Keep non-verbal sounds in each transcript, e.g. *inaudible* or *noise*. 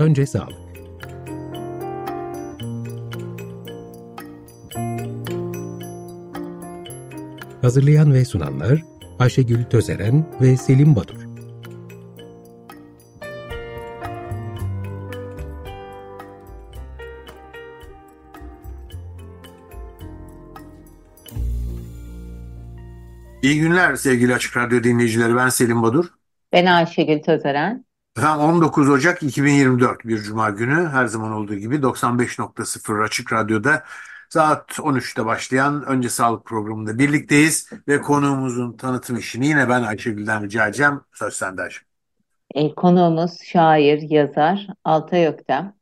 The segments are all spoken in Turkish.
Önce sağlık. Hazırlayan ve sunanlar Ayşegül Tözeren ve Selim Badur. İyi günler sevgili Açık Radyo dinleyicileri. Ben Selim Badur. Ben Ayşegül Tözeren. Efendim 19 Ocak 2024 bir Cuma günü her zaman olduğu gibi 95.0 Açık Radyo'da saat 13'te başlayan Önce Sağlık programında birlikteyiz ve konuğumuzun tanıtım işini yine ben Ayşegül'den rica edeceğim. Söz sende Ayşegül. E, konuğumuz şair, yazar Altay Öktem.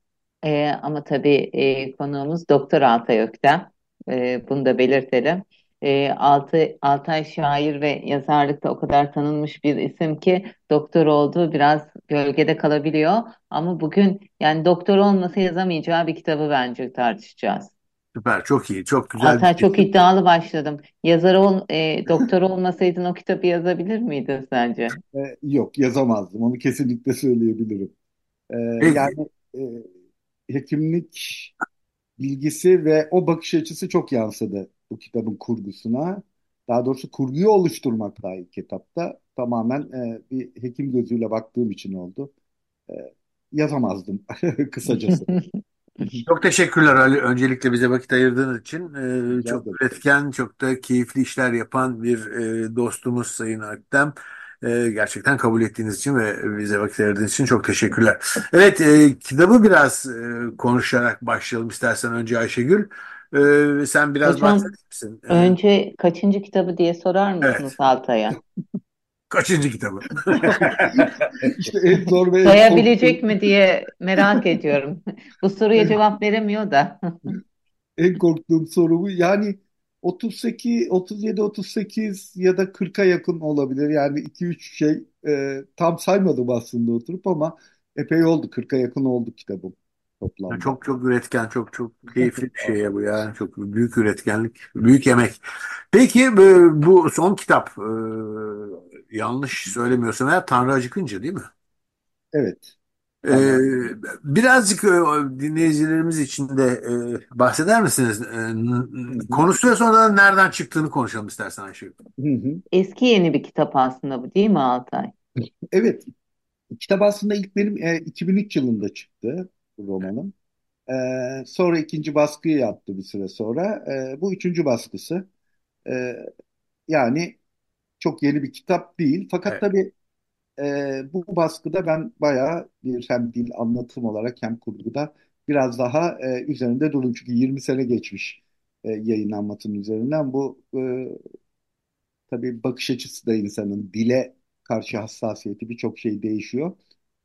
E, ama tabii e, konuğumuz Doktor Altay Öktem. E, bunu da belirtelim. E, Altı, Altay şair ve yazarlıkta o kadar tanınmış bir isim ki doktor olduğu biraz gölgede kalabiliyor. Ama bugün yani doktor olmasa yazamayacağı bir kitabı bence tartışacağız. Süper, çok iyi, çok güzel. Hatta çok iddialı başladım. Yazar ol, e, doktor olmasaydın o kitabı yazabilir miydin sence? E, yok yazamazdım. Onu kesinlikle söyleyebilirim. E, yani e, hekimlik bilgisi ve o bakış açısı çok yansıdı bu kitabın kurgusuna. Daha doğrusu kurguyu oluşturmak dahi kitapta tamamen e, bir hekim gözüyle baktığım için oldu. E, yazamazdım *laughs* kısacası. *laughs* Çok teşekkürler Ali. Öncelikle bize vakit ayırdığınız için. Ee, çok üretken, çok da keyifli işler yapan bir e, dostumuz Sayın Aktem. E, gerçekten kabul ettiğiniz için ve bize vakit ayırdığınız için çok teşekkürler. Evet, e, kitabı biraz e, konuşarak başlayalım istersen önce Ayşegül. E, sen biraz Hocam, bahseder misin? E, Önce kaçıncı kitabı diye sorar mısınız Evet. Altay'a? *laughs* kaçıncı kitabı? *laughs* İşte en zor ve en Sayabilecek korktuğum, mi diye merak ediyorum. Bu soruya cevap veremiyor da. *laughs* en korktuğum soru bu. Yani 38, 37, 38 ya da 40'a yakın olabilir. Yani 2-3 şey e, tam saymadım aslında oturup ama epey oldu. 40'a yakın oldu kitabım toplamda. Çok çok üretken, çok çok keyifli bir şey ya bu ya. Çok büyük üretkenlik, büyük emek. Peki e, bu son kitap e, yanlış söylemiyorsam eğer Tanrı Acıkınca değil mi? Evet. E, Tamam. birazcık e, dinleyicilerimiz için de e, bahseder misiniz? E, n- konusu ve sonra da nereden çıktığını konuşalım istersen Ayşegül. Hı hı. Eski yeni bir kitap aslında bu değil mi Altay? Evet. Kitap aslında ilk benim e, 2003 yılında çıktı bu romanım. E, sonra ikinci baskıyı yaptı bir süre sonra. E, bu üçüncü baskısı. E, yani çok yeni bir kitap değil. Fakat Evet. tabii e, bu baskıda ben bayağı bir hem dil anlatım olarak hem kurguda biraz daha e, üzerinde durdum. Çünkü 20 sene geçmiş e, yayınlanmasının üzerinden. Bu e, tabii bakış açısı da insanın dile karşı hassasiyeti birçok şey değişiyor.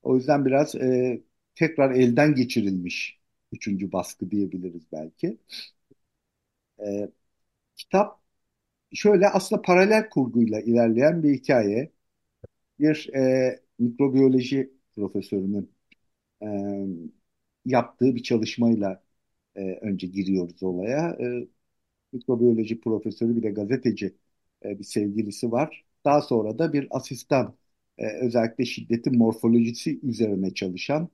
O yüzden biraz e, tekrar elden geçirilmiş üçüncü baskı diyebiliriz belki. E, kitap şöyle aslında paralel kurguyla ilerleyen bir hikaye. Bir e, mikrobiyoloji profesörünün e, yaptığı bir çalışmayla e, önce giriyoruz olaya. E, mikrobiyoloji profesörü bir de gazeteci e, bir sevgilisi var. Daha sonra da bir asistan e, özellikle şiddetin morfolojisi üzerine çalışan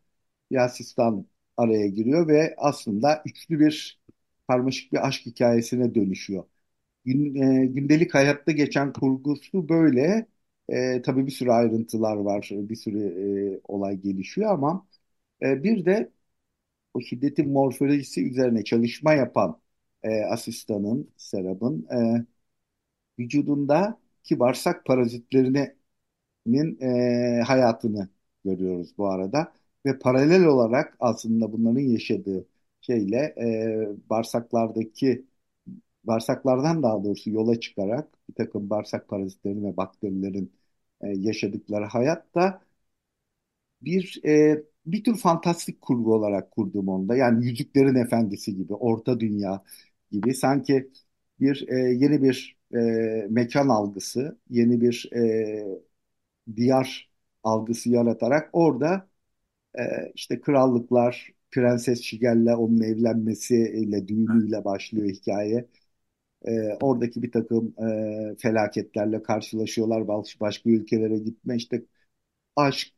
bir asistan araya giriyor ve aslında üçlü bir karmaşık bir aşk hikayesine dönüşüyor. Gün, e, gündelik hayatta geçen kurgusu böyle. E, tabii bir sürü ayrıntılar var, bir sürü e, olay gelişiyor ama e, bir de o şiddetin morfolojisi üzerine çalışma yapan e, asistanın, Serap'ın e, vücudundaki bağırsak parazitlerinin e, hayatını görüyoruz bu arada. Ve paralel olarak aslında bunların yaşadığı şeyle e, bağırsaklardaki bağırsaklardan daha doğrusu yola çıkarak bir takım bağırsak parazitlerin ve bakterilerin e, yaşadıkları hayatta bir e, bir tür fantastik kurgu olarak kurdum onda. Yani Yüzüklerin Efendisi gibi, Orta Dünya gibi sanki bir e, yeni bir e, mekan algısı, yeni bir e, diyar algısı yaratarak orada e, işte krallıklar, Prenses Şigel'le onun evlenmesiyle, düğünüyle başlıyor hikaye. E, oradaki bir takım e, felaketlerle karşılaşıyorlar. Baş- Başka ülkelere gitme, işte aşk,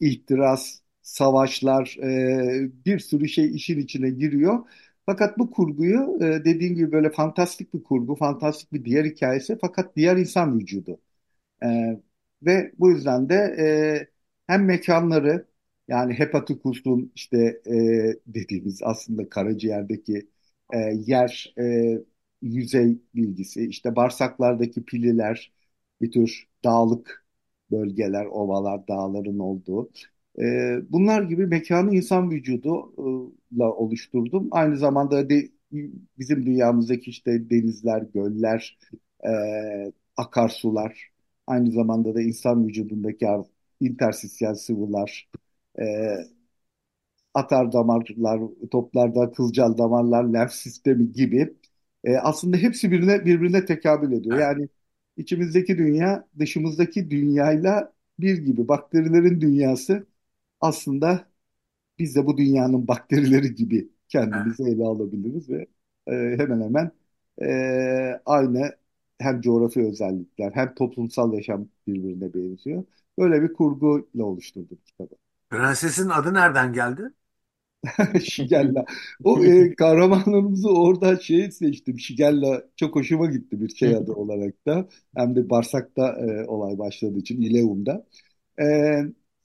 ihtiras, savaşlar, e, bir sürü şey işin içine giriyor. Fakat bu kurguyu e, dediğim gibi böyle fantastik bir kurgu, fantastik bir diğer hikayesi fakat diğer insan vücudu. E, ve bu yüzden de e, hem mekanları yani hepatikus'un işte e, dediğimiz aslında karaciğerdeki e, yer e, yüzey bilgisi, işte bağırsaklardaki pililer, bir tür dağlık bölgeler, ovalar, dağların olduğu. E, bunlar gibi mekanı insan vücuduyla oluşturdum. Aynı zamanda de, bizim dünyamızdaki işte denizler, göller, e, akarsular, aynı zamanda da insan vücudundaki interstisyal sıvılar, e, atar damarlar, toplarda kılcal damarlar, lenf sistemi gibi e, aslında hepsi birbirine, birbirine tekabül ediyor. Yani içimizdeki dünya dışımızdaki dünyayla bir gibi. Bakterilerin dünyası aslında biz de bu dünyanın bakterileri gibi kendimizi ele alabiliriz ve e, hemen hemen e, aynı hem coğrafi özellikler hem toplumsal yaşam birbirine benziyor. Böyle bir kurguyla oluşturdum kitabı. Prensesin adı nereden geldi? *laughs* Şigella. O e, kahramanlarımızı orada şey seçtim. Şigella çok hoşuma gitti bir şey adı olarak da. Hem de Barsak'ta e, olay başladığı için İleum'da. E,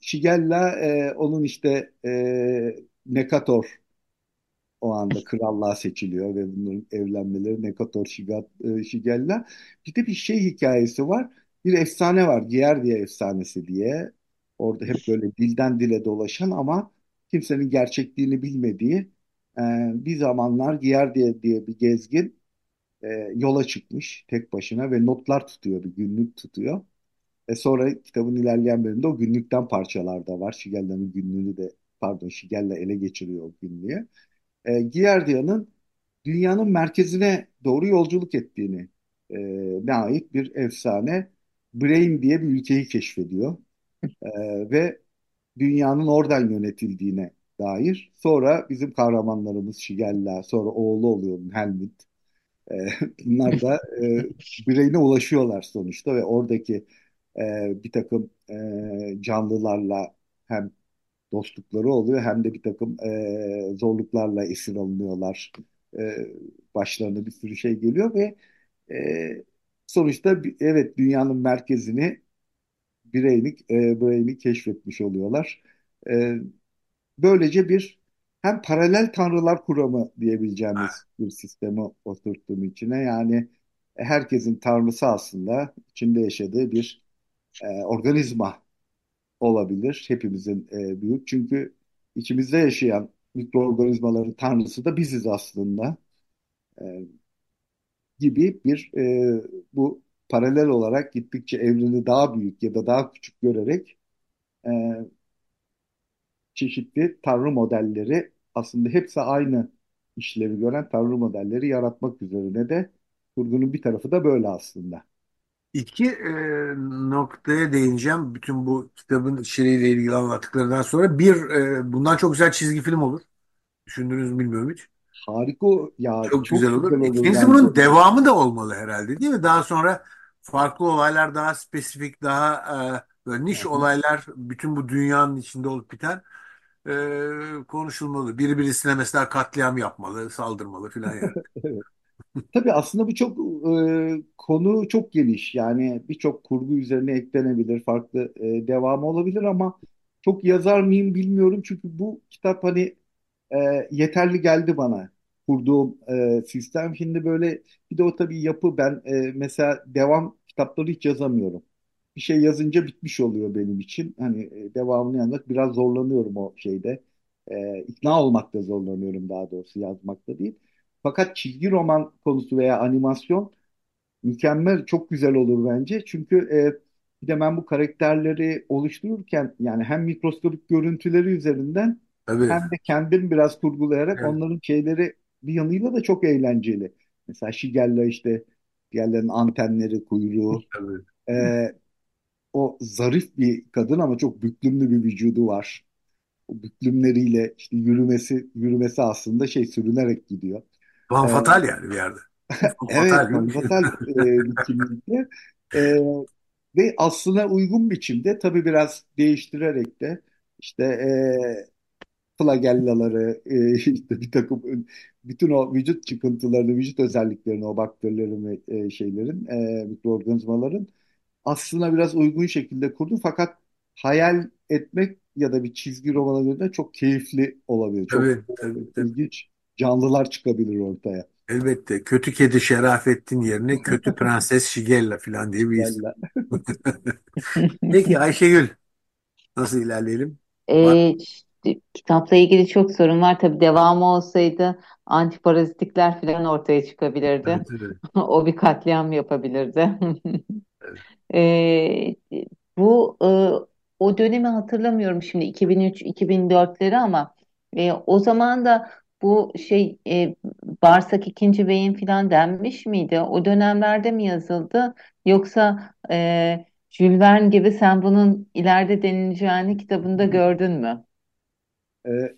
Şigella e, onun işte e, Nekator o anda krallığa seçiliyor ve bunların evlenmeleri Nekator Şigat, e, Şigella. Bir de bir şey hikayesi var. Bir efsane var. Giyer diye efsanesi diye. Orada hep böyle dilden dile dolaşan ama kimsenin gerçekliğini bilmediği e, bir zamanlar Giyer diye, diye bir gezgin e, yola çıkmış tek başına ve notlar tutuyor, bir günlük tutuyor. E sonra kitabın ilerleyen bölümünde o günlükten parçalar da var. Şigella'nın günlüğünü de pardon Şigella ele geçiriyor o günlüğü. E, Giyerdia'nın dünyanın merkezine doğru yolculuk ettiğini e, ait bir efsane. Brain diye bir ülkeyi keşfediyor. E, ve dünyanın oradan yönetildiğine dair. Sonra bizim kahramanlarımız Şigella, sonra oğlu oluyor Helmut. E, bunlar da e, *laughs* Brain'e ulaşıyorlar sonuçta ve oradaki e, bir takım e, canlılarla hem dostlukları oluyor hem de bir takım e, zorluklarla esir alınıyorlar. E, başlarına bir sürü şey geliyor ve e, sonuçta evet dünyanın merkezini Brain'i e, Brain'i keşfetmiş oluyorlar. E, böylece bir hem paralel tanrılar kuramı diyebileceğimiz bir sistemi oturttuğum içine yani herkesin tanrısı aslında içinde yaşadığı bir e, organizma olabilir. Hepimizin e, büyük. Çünkü içimizde yaşayan mikroorganizmaların tanrısı da biziz aslında. E, gibi bir e, bu paralel olarak gittikçe evreni daha büyük ya da daha küçük görerek e, çeşitli tanrı modelleri aslında hepsi aynı işlevi gören tanrı modelleri yaratmak üzerine de kurgunun bir tarafı da böyle aslında. İki e, noktaya değineceğim. Bütün bu kitabın içeriğiyle ilgili anlattıklarından sonra. Bir, e, bundan çok güzel çizgi film olur. Düşündünüz bilmiyorum hiç. Harika ya. Çok, çok güzel olur. olur İkincisi yani. bunun devamı da olmalı herhalde değil mi? Daha sonra farklı olaylar daha spesifik, daha e, böyle niş olaylar bütün bu dünyanın içinde olup biten e, konuşulmalı. Biri birisine mesela katliam yapmalı, saldırmalı filan yani. *laughs* evet. Tabii aslında bu çok e, konu çok geniş. Yani birçok kurgu üzerine eklenebilir, farklı e, devamı olabilir ama çok yazar mıyım bilmiyorum. Çünkü bu kitap hani e, yeterli geldi bana kurduğum e, sistem. Şimdi böyle bir de o tabii yapı ben e, mesela devam kitapları hiç yazamıyorum. Bir şey yazınca bitmiş oluyor benim için. Hani e, devamını yazmak biraz zorlanıyorum o şeyde. E, ikna olmakta zorlanıyorum daha doğrusu yazmakta değil. Fakat çizgi roman konusu veya animasyon mükemmel, çok güzel olur bence. Çünkü e, bir de ben bu karakterleri oluştururken yani hem mikroskopik görüntüleri üzerinden evet. hem de kendim biraz kurgulayarak evet. onların şeyleri bir yanıyla da çok eğlenceli. Mesela Şigella işte diğerlerin antenleri, kuyruğu. Evet. E, o zarif bir kadın ama çok büklümlü bir vücudu var. O büklümleriyle işte yürümesi yürümesi aslında şey sürünerek gidiyor. Van Fatal yani bir yerde. *laughs* evet, Van Fatal e, E, ve aslına uygun biçimde tabii biraz değiştirerek de işte e, flagellaları, e, *laughs* işte bir takım bütün o vücut çıkıntılarını, vücut özelliklerini, o bakterilerin ve e, şeylerin, e, mikroorganizmaların aslına biraz uygun şekilde kurdu. Fakat hayal etmek ya da bir çizgi romana göre çok keyifli olabilir. Çok Tabii, tabii, tabii. ilginç canlılar çıkabilir ortaya. Elbette. Kötü kedi Şerafettin yerine kötü *laughs* prenses Şigella falan diye bir isim. Peki Ayşegül nasıl ilerleyelim? Var. E, işte, kitapla ilgili çok sorun var. Tabii devamı olsaydı antiparazitikler falan ortaya çıkabilirdi. Evet, evet. *laughs* O bir katliam yapabilirdi. Evet. *laughs* E, bu e, o dönemi hatırlamıyorum şimdi 2003-2004'leri ama e, o zaman da bu şey e, bağırsak ikinci beyin falan denmiş miydi? O dönemlerde mi yazıldı? Yoksa e, Jules Verne gibi sen bunun ileride denileceğini kitabında gördün mü? E,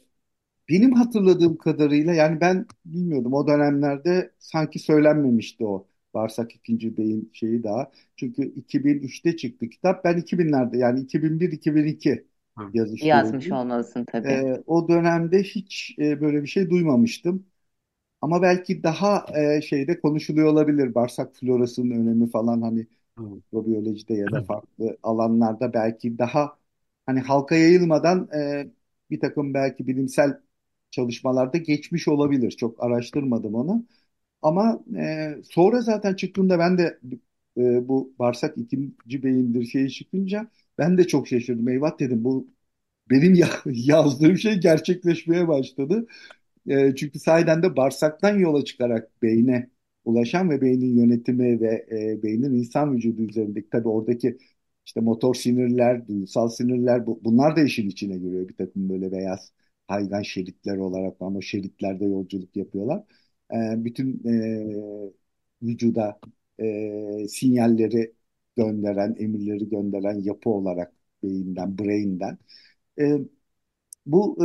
benim hatırladığım kadarıyla yani ben bilmiyordum o dönemlerde sanki söylenmemişti o bağırsak ikinci beyin şeyi daha. Çünkü 2003'te çıktı kitap. Ben 2000'lerde yani 2001-2002 Hı. Yazmış olmalısın tabii. E, o dönemde hiç e, böyle bir şey duymamıştım. Ama belki daha e, şeyde konuşuluyor olabilir. Bağırsak florasının önemi falan hani Hı. mikrobiyolojide ya da farklı alanlarda belki daha hani halka yayılmadan e, bir takım belki bilimsel çalışmalarda geçmiş olabilir. Çok araştırmadım onu. Ama e, sonra zaten çıktığında ben de e, bu bağırsak ikinci beyindir şeyi çıkınca ben de çok şaşırdım. Eyvah dedim bu benim ya *laughs* yazdığım şey gerçekleşmeye başladı. E, çünkü sahiden de bağırsaktan yola çıkarak beyne ulaşan ve beynin yönetimi ve e, beynin insan vücudu üzerindeki tabii oradaki işte motor sinirler, duygusal sinirler bu, bunlar da işin içine giriyor. Bir takım böyle beyaz kaygan şeritler olarak ama şeritlerde yolculuk yapıyorlar. E, bütün e, vücuda e, sinyalleri gönderen, emirleri gönderen yapı olarak beyinden, brain'den. E, bu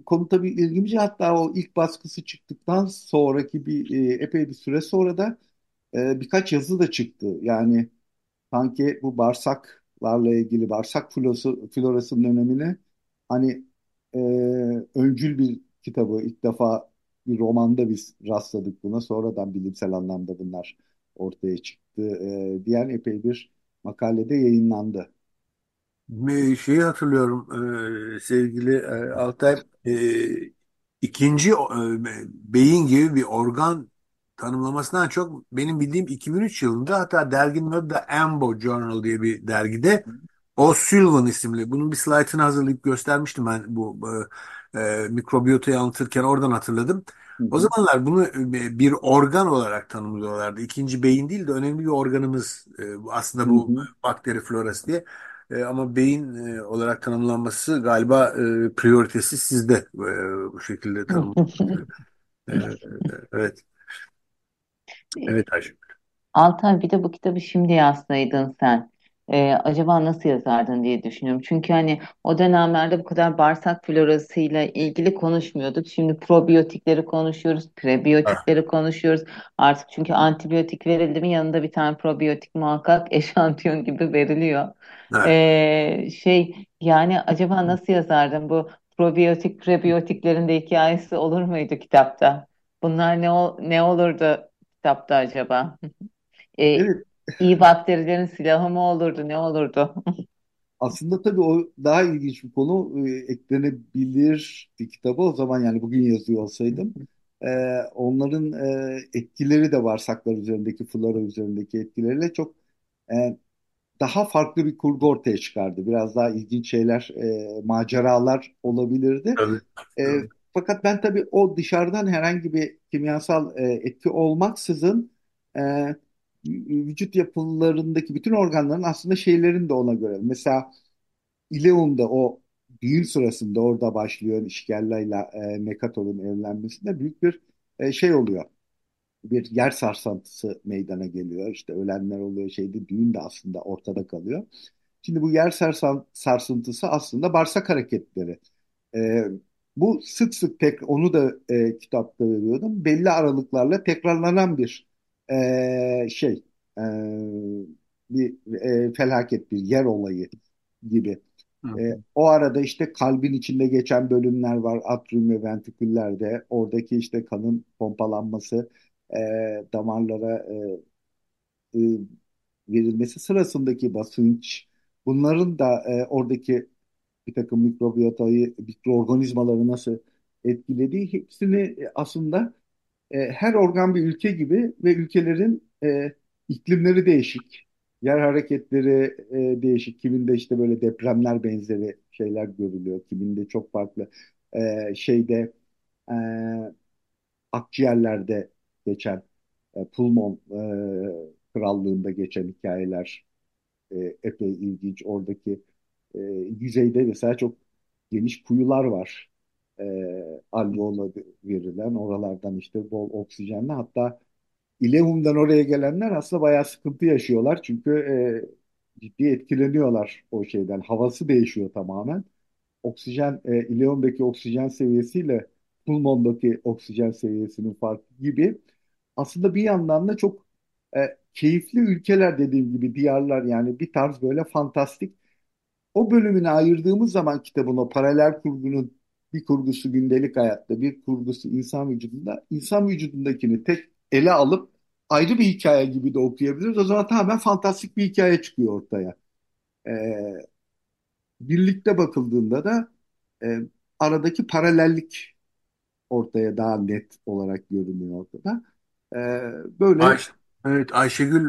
e, konu tabii ilgimici. Hatta o ilk baskısı çıktıktan sonraki bir e, epey bir süre sonra da e, birkaç yazı da çıktı. Yani sanki bu bağırsaklarla ilgili bağırsak flosu, florasının önemini hani e, öncül bir kitabı ilk defa bir romanda biz rastladık buna. Sonradan bilimsel anlamda bunlar ortaya çıktı e, diyen epey bir makalede yayınlandı. Bir Şeyi hatırlıyorum e, sevgili e, Altay e, ikinci e, beyin gibi bir organ tanımlamasından çok benim bildiğim 2003 yılında hatta derginin adı da Ambo Journal diye bir dergide O'Sullivan isimli bunun bir slaytını hazırlayıp göstermiştim ben bu e, e, mikrobiyotayı anlatırken oradan hatırladım. O zamanlar bunu e, bir organ olarak tanımlıyorlardı. İkinci beyin değil de önemli bir organımız e, aslında bu bakteri florası diye. E, ama beyin olarak tanımlanması galiba prioritesi sizde bu şekilde *laughs* tanımlanması. E, evet, evet Ayşe. Altan bir de bu kitabı şimdi yazsaydın sen e, acaba nasıl yazardın diye düşünüyorum. Çünkü hani o dönemlerde bu kadar bağırsak florasıyla ilgili konuşmuyorduk. Şimdi probiyotikleri konuşuyoruz, Ha, prebiyotikleri konuşuyoruz. Artık çünkü antibiyotik verildi mi yanında bir tane probiyotik muhakkak *laughs* eşantiyon gibi veriliyor. evet. E, şey yani acaba nasıl yazardın bu probiyotik prebiyotiklerin de hikayesi olur muydu kitapta? Bunlar ne ol- ne olurdu kitapta acaba? *laughs* E, Evet, iyi bakterilerin silahı mı olurdu, ne olurdu? *laughs* aslında tabii o daha ilginç bir konu. Ee, eklenebilirdi kitaba o zaman yani bugün yazıyor olsaydım. Ee, onların e, etkileri de bağırsaklar üzerindeki, flora üzerindeki etkileriyle çok e, daha farklı bir kurgu ortaya çıkardı. Biraz daha ilginç şeyler, e, maceralar olabilirdi. Tabii, E, tabii. Fakat ben tabii o dışarıdan herhangi bir kimyasal e, etki olmaksızın e, vücut yapılarındaki bütün organların aslında şeylerin de ona göre. Mesela İleum'da o düğün sırasında orada başlıyor Işkella ile Mekator'un evlenmesinde büyük bir e, şey oluyor. Bir yer sarsıntısı meydana geliyor. İşte ölenler oluyor şeyde düğün de aslında ortada kalıyor. Şimdi bu yer sarsan, sarsıntısı aslında bağırsak hareketleri. E, bu sık sık tek onu da e, kitapta veriyordum. Belli aralıklarla tekrarlanan bir e, şey, e, bir e, felaket, bir yer olayı gibi. E, o arada işte kalbin içinde geçen bölümler var. Atrium ve ventriküllerde. Oradaki işte kanın pompalanması, e, damarlara e, e, verilmesi sırasındaki basınç, bunların da e, oradaki bir takım mikrobiyotayı, mikroorganizmaları nasıl etkilediği hepsini e, aslında e, her organ bir ülke gibi ve ülkelerin e, iklimleri değişik, yer hareketleri e, değişik. Kiminde işte böyle depremler benzeri şeyler görülüyor, kiminde çok farklı e, şeyde e, akciğerlerde geçen e, pulmon e, krallığında geçen hikayeler e, epey ilginç. Oradaki e, yüzeyde mesela çok geniş kuyular var. E, alveola verilen oralardan işte bol oksijenli hatta İlehum'dan oraya gelenler aslında bayağı sıkıntı yaşıyorlar. Çünkü e, ciddi etkileniyorlar o şeyden. Havası değişiyor tamamen. Oksijen, e, İlehum'daki oksijen seviyesiyle pulmondaki oksijen seviyesinin farkı gibi. Aslında bir yandan da çok e, keyifli ülkeler dediğim gibi diyarlar yani bir tarz böyle fantastik. O bölümüne ayırdığımız zaman kitabın o paralel kurgunun bir kurgusu gündelik hayatta, bir kurgusu insan vücudunda, insan vücudundakini tek ele alıp ayrı bir hikaye gibi de okuyabiliriz. O zaman tamamen fantastik bir hikaye çıkıyor ortaya. Ee, birlikte bakıldığında da e, aradaki paralellik ortaya daha net olarak görünüyor ortada. Ee, böyle Ay, evet Ayşegül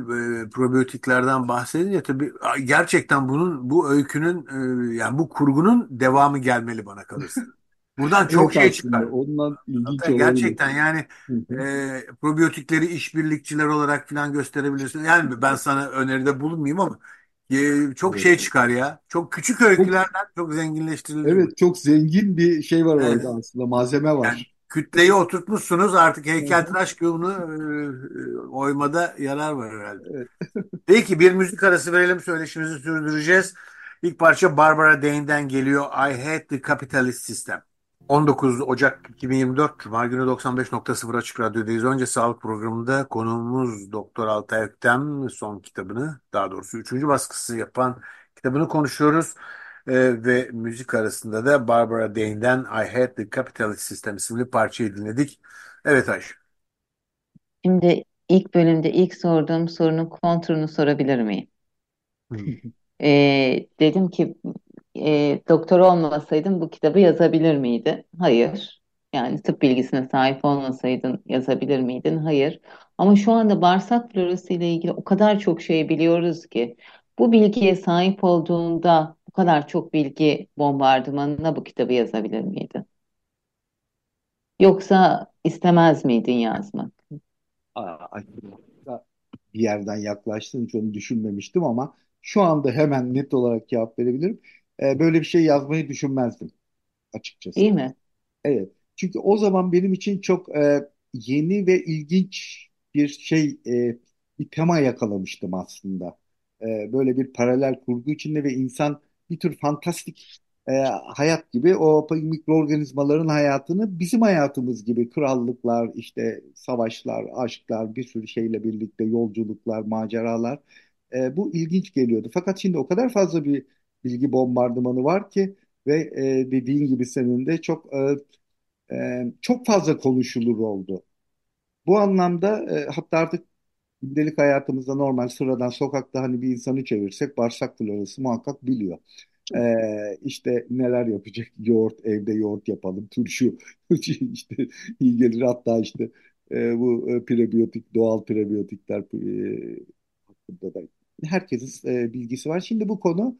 e, probiyotiklerden bahsedince tabii gerçekten bunun bu öykünün e, yani bu kurgunun devamı gelmeli bana kalırsa. Buradan *laughs* çok evet şey aslında çıkar. ondan ilginç Hatta olabilir. gerçekten yani Hı hı. e, probiyotikleri işbirlikçiler olarak falan gösterebilirsin. Yani ben sana öneride bulunmayayım ama e, çok Evet. şey çıkar ya. Çok küçük Çok, öykülerden çok zenginleştirilir bu. evet çok zengin bir şey var Evet. orada aslında malzeme Yani var. Kütleyi oturtmuşsunuz artık heykeltıraş kılığını e, e, oymada yarar var herhalde. *laughs* Peki bir müzik arası verelim söyleşimizi sürdüreceğiz. İlk parça Barbara Dane'den geliyor. I Hate the Capitalist System. 19 Ocak 2024 Cuma günü 95.0 Açık Radyo'dayız. Önce sağlık programında konuğumuz Doktor Altay Öktem son kitabını daha doğrusu üçüncü baskısı yapan kitabını konuşuyoruz. Ee, ve müzik arasında da Barbara Dane'den I Hate the Capitalist System isimli parçayı dinledik. Evet Ayşe. Şimdi ilk bölümde ilk sorduğum sorunun kontrunu sorabilir miyim? Hmm. *laughs* Ee, dedim ki e, doktor olmasaydım bu kitabı yazabilir miydin? Hayır. Yani tıp bilgisine sahip olmasaydın yazabilir miydin? Hayır. Ama şu anda bağırsak florası ile ilgili o kadar çok şey biliyoruz ki bu bilgiye sahip olduğunda bu kadar çok bilgi bombardımanına bu kitabı yazabilir miydin? Yoksa istemez miydin yazmak? Aa, bir yerden yaklaştığın hiç onu düşünmemiştim ama şu anda hemen net olarak cevap verebilirim. Ee, böyle bir şey yazmayı düşünmezdim açıkçası. Değil mi? Evet. Çünkü o zaman benim için çok e, yeni ve ilginç bir şey, e, bir tema yakalamıştım aslında. E, böyle bir paralel kurgu içinde ve insan bir tür fantastik e, hayat gibi o mikroorganizmaların hayatını bizim hayatımız gibi krallıklar, işte savaşlar, aşklar, bir sürü şeyle birlikte yolculuklar, maceralar. E, bu ilginç geliyordu. Fakat şimdi o kadar fazla bir bilgi bombardımanı var ki ve e, dediğin gibi senin de çok e, e, çok fazla konuşulur oldu. Bu anlamda e, hatta artık gündelik hayatımızda normal sıradan sokakta hani bir insanı çevirsek bağırsak florası muhakkak biliyor. E, işte neler yapacak? Yoğurt, evde yoğurt yapalım, turşu *laughs* işte iyi gelir. Hatta işte e, bu e, prebiyotik, doğal prebiyotikler e, hakkında da herkesin e, bilgisi var. Şimdi bu konu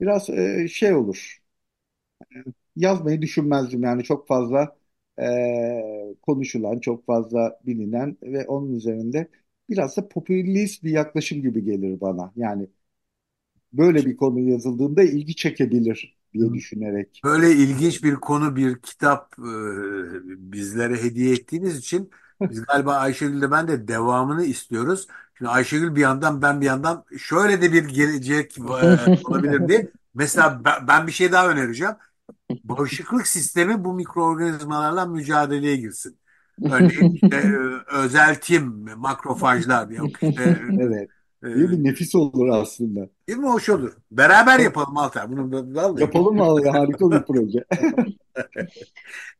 biraz e, şey olur yazmayı düşünmezdim. Yani çok fazla e, konuşulan, çok fazla bilinen ve onun üzerinde biraz da popülist bir yaklaşım gibi gelir bana. Yani böyle bir konu yazıldığında ilgi çekebilir diye düşünerek. Böyle ilginç bir konu, bir kitap e, bizlere hediye ettiğiniz için biz *laughs* galiba Ayşegül'de ben de devamını istiyoruz. Şimdi Ayşegül bir yandan ben bir yandan şöyle de bir gelecek e, *laughs* olabilir diye. Mesela ben, ben bir şey daha önereceğim. Bağışıklık sistemi bu mikroorganizmalarla mücadeleye girsin. Örneğin işte e, özel tim, makrofajlar, yok *laughs* işte Evet. Değil mi? Nefis olur aslında. Değil mi? Hoş olur. Beraber yapalım Altar. Bunu vallahi. Yapalım vallahi harika bir proje. *laughs*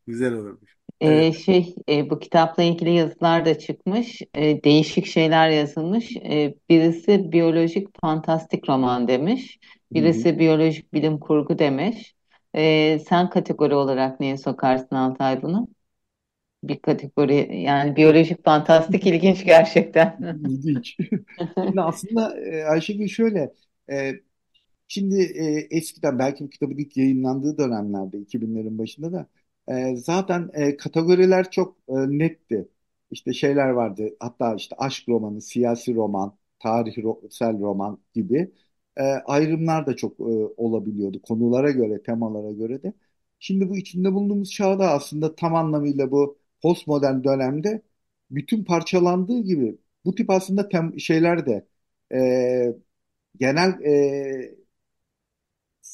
Güzel olurmuş. Ee, şey e, bu kitapla ilgili yazılar da çıkmış. E, değişik şeyler yazılmış. E, birisi biyolojik fantastik roman demiş. Birisi biyolojik bilim kurgu demiş. E, sen kategori olarak neye sokarsın Altay bunu? Bir kategori yani biyolojik fantastik ilginç gerçekten. *laughs* İlginç. Şimdi aslında e, Ayşegül şöyle e, şimdi e, eskiden belki bu kitabın ilk yayınlandığı dönemlerde 2000'lerin başında da zaten kategoriler çok netti. İşte şeyler vardı hatta işte aşk romanı, siyasi roman, tarihsel roman gibi ayrımlar da çok olabiliyordu konulara göre, temalara göre de. Şimdi bu içinde bulunduğumuz çağda aslında tam anlamıyla bu postmodern dönemde bütün parçalandığı gibi bu tip aslında tem şeyler de e, genel e,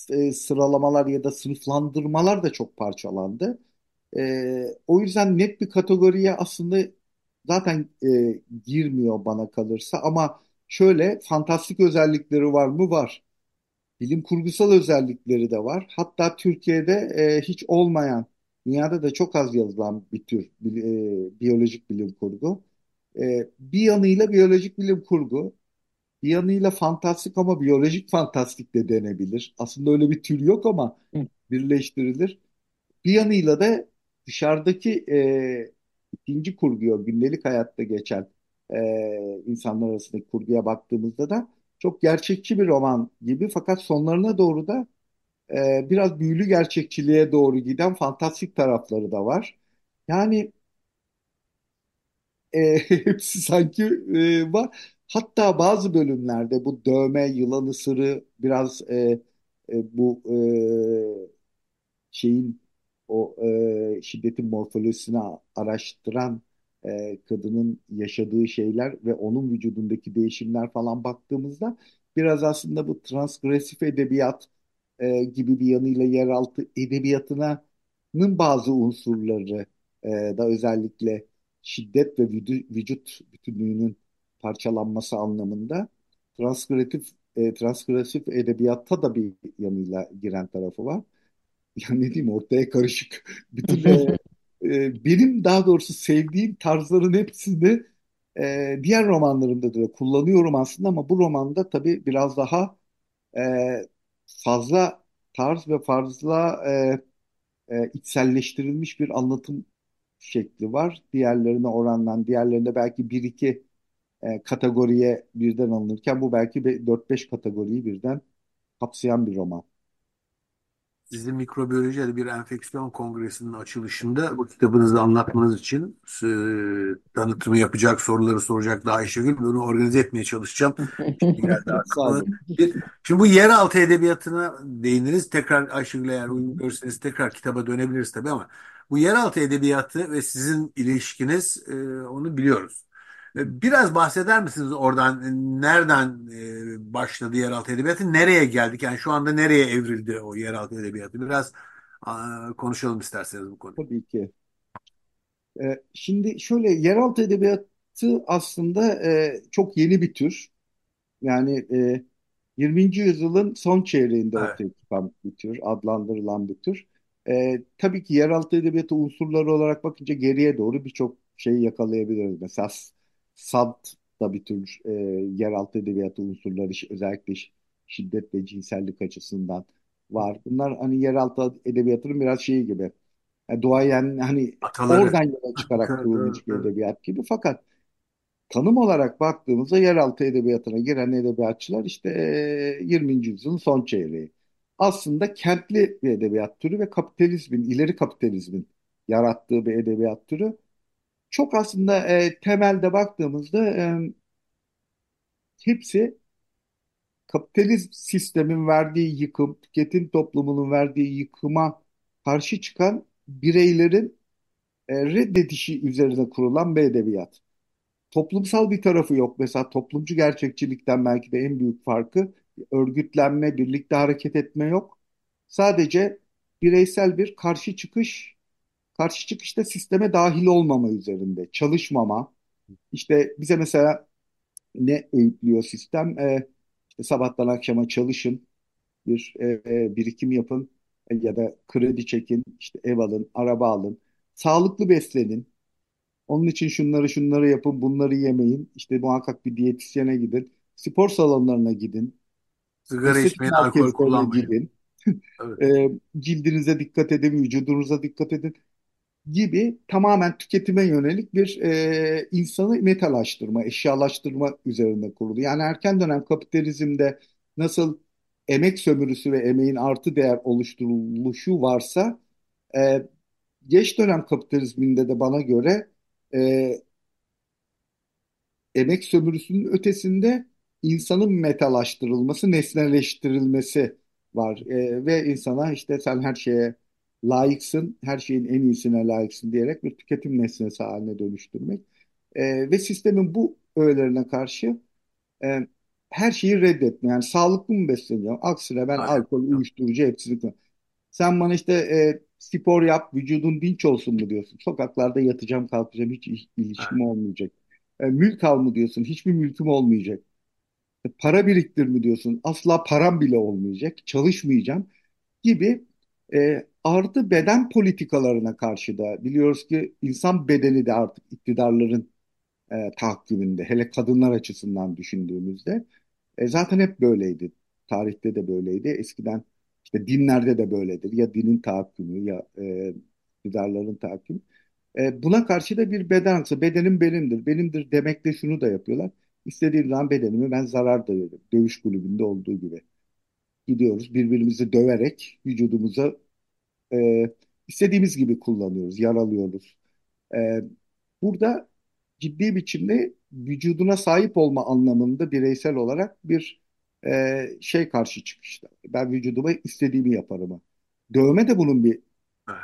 e, sıralamalar ya da sınıflandırmalar da çok parçalandı. E, o yüzden net bir kategoriye aslında zaten e, girmiyor bana kalırsa ama şöyle fantastik özellikleri var mı? Var. Bilim kurgusal özellikleri de var. Hatta Türkiye'de e, hiç olmayan, dünyada da çok az yazılan bir tür e, biyolojik bilim kurgu. E, bir yanıyla biyolojik bilim kurgu, bir yanıyla fantastik ama biyolojik fantastik de denebilir. Aslında öyle bir tür yok ama birleştirilir. Bir yanıyla da dışarıdaki e, ikinci kurguya, gündelik hayatta geçen e, insanlar arasındaki kurguya baktığımızda da çok gerçekçi bir roman gibi fakat sonlarına doğru da e, biraz büyülü gerçekçiliğe doğru giden fantastik tarafları da var. Yani e, *laughs* hepsi sanki e, var. Hatta bazı bölümlerde bu dövme, yılan ısırı biraz e, e, bu e, şeyin o e, şiddetin morfolojisini araştıran e, kadının yaşadığı şeyler ve onun vücudundaki değişimler falan baktığımızda biraz aslında bu transgresif edebiyat e, gibi bir yanıyla yeraltı edebiyatının bazı unsurları e, da özellikle şiddet ve vücut bütünlüğünün parçalanması anlamında transgresif e, transgresif edebiyatta da bir yanıyla giren tarafı var. *laughs* Ya ne diyeyim ortaya karışık. *laughs* Bütün e, e, benim daha doğrusu sevdiğim tarzların hepsini e, diğer romanlarımda da kullanıyorum aslında ama bu romanda tabii biraz daha e, fazla tarz ve fazla e, e, içselleştirilmiş bir anlatım şekli var. Diğerlerine oranla diğerlerinde belki bir iki e, kategoriye birden alınırken bu belki 4-5 kategoriyi birden kapsayan bir roman. Sizin mikrobiyoloji bir enfeksiyon kongresinin açılışında bu kitabınızı anlatmanız için e, tanıtımı yapacak, soruları soracak daha Ayşegül. Bunu organize etmeye çalışacağım. Şimdi. *laughs* Şimdi bu yeraltı edebiyatına değiniriz. Tekrar Ayşegül eğer uygun görürseniz tekrar kitaba dönebiliriz tabii ama bu yeraltı edebiyatı ve sizin ilişkiniz e, onu biliyoruz. E, biraz bahseder misiniz oradan nereden e, başladı yeraltı edebiyatı, nereye geldik? Yani şu anda nereye evrildi o yeraltı edebiyatı? Biraz konuşalım isterseniz bu konuyu. Tabii ki. E, şimdi şöyle yeraltı edebiyatı aslında çok yeni bir tür. Yani 20. yüzyılın son çeyreğinde evet. ortaya çıkan bir tür, adlandırılan bir tür. tabii ki yeraltı edebiyatı unsurları olarak bakınca geriye doğru birçok şeyi yakalayabiliriz. Mesela Sant da bir tür e, yeraltı edebiyatı unsurları özellikle şiddet ve cinsellik açısından var. Bunlar hani yeraltı edebiyatının biraz şeyi gibi. Yani doğayan hani Ataları. oradan yola çıkarak *laughs* kurulmuş bir edebiyat gibi. Fakat tanım olarak baktığımızda yeraltı edebiyatına giren edebiyatçılar işte e, 20. yüzyılın son çeyreği. Aslında kentli bir edebiyat türü ve kapitalizmin, ileri kapitalizmin yarattığı bir edebiyat türü çok aslında e, temelde baktığımızda e, hepsi kapitalist sistemin verdiği yıkım, tüketim toplumunun verdiği yıkıma karşı çıkan bireylerin e, reddedişi üzerine kurulan bir edebiyat. Toplumsal bir tarafı yok. Mesela toplumcu gerçekçilikten belki de en büyük farkı örgütlenme, birlikte hareket etme yok. Sadece bireysel bir karşı çıkış karşı çıkışta sisteme dahil olmama üzerinde, çalışmama. İşte bize mesela ne öğütlüyor sistem? E, işte sabahtan akşama çalışın, bir e, e, birikim yapın e, ya da kredi çekin, işte ev alın, araba alın, sağlıklı beslenin. Onun için şunları şunları yapın, bunları yemeyin. İşte muhakkak bir diyetisyene gidin, spor salonlarına gidin, Sigara içmeyin, alkol kullanmayın. gidin, Evet. *laughs* e, cildinize dikkat edin, vücudunuza dikkat edin gibi tamamen tüketime yönelik bir e, insanı metalaştırma, eşyalaştırma üzerine kurulu. Yani erken dönem kapitalizmde nasıl emek sömürüsü ve emeğin artı değer oluşturuluşu varsa e, geç dönem kapitalizminde de bana göre e, emek sömürüsünün ötesinde insanın metalaştırılması, nesneleştirilmesi var. E, ve insana işte sen her şeye layıksın, her şeyin en iyisine layıksın diyerek bir tüketim nesnesi haline dönüştürmek. E, ve sistemin bu öğelerine karşı e, her şeyi reddetme. Yani sağlıklı mı besleniyorum? Aksine ben Aynen. alkol, uyuşturucu hepsini sen bana işte e, spor yap, vücudun dinç olsun mu diyorsun? Sokaklarda yatacağım, kalkacağım, hiç il- ilişkim olmayacak. E, mülk al mı diyorsun? Hiçbir mülküm olmayacak. E, para biriktir mi diyorsun? Asla param bile olmayacak. Çalışmayacağım gibi e, artı beden politikalarına karşı da biliyoruz ki insan bedeni de artık iktidarların e, tahakkümünde. Hele kadınlar açısından düşündüğümüzde. E, zaten hep böyleydi. Tarihte de böyleydi. Eskiden işte dinlerde de böyledir. Ya dinin tahakkümü ya e, iktidarların tahakkümü. E, buna karşı da bir beden aksı. Bedenim benimdir. Benimdir demekle şunu da yapıyorlar. İstediğim zaman bedenimi ben zarar da veririm. Dövüş kulübünde olduğu gibi. Gidiyoruz birbirimizi döverek vücudumuza e, istediğimiz gibi kullanıyoruz. Yaralıyoruz. E, burada ciddi biçimde vücuduna sahip olma anlamında bireysel olarak bir e, şey karşı çıkışta. Ben vücuduma istediğimi yaparım. Dövme de bunun bir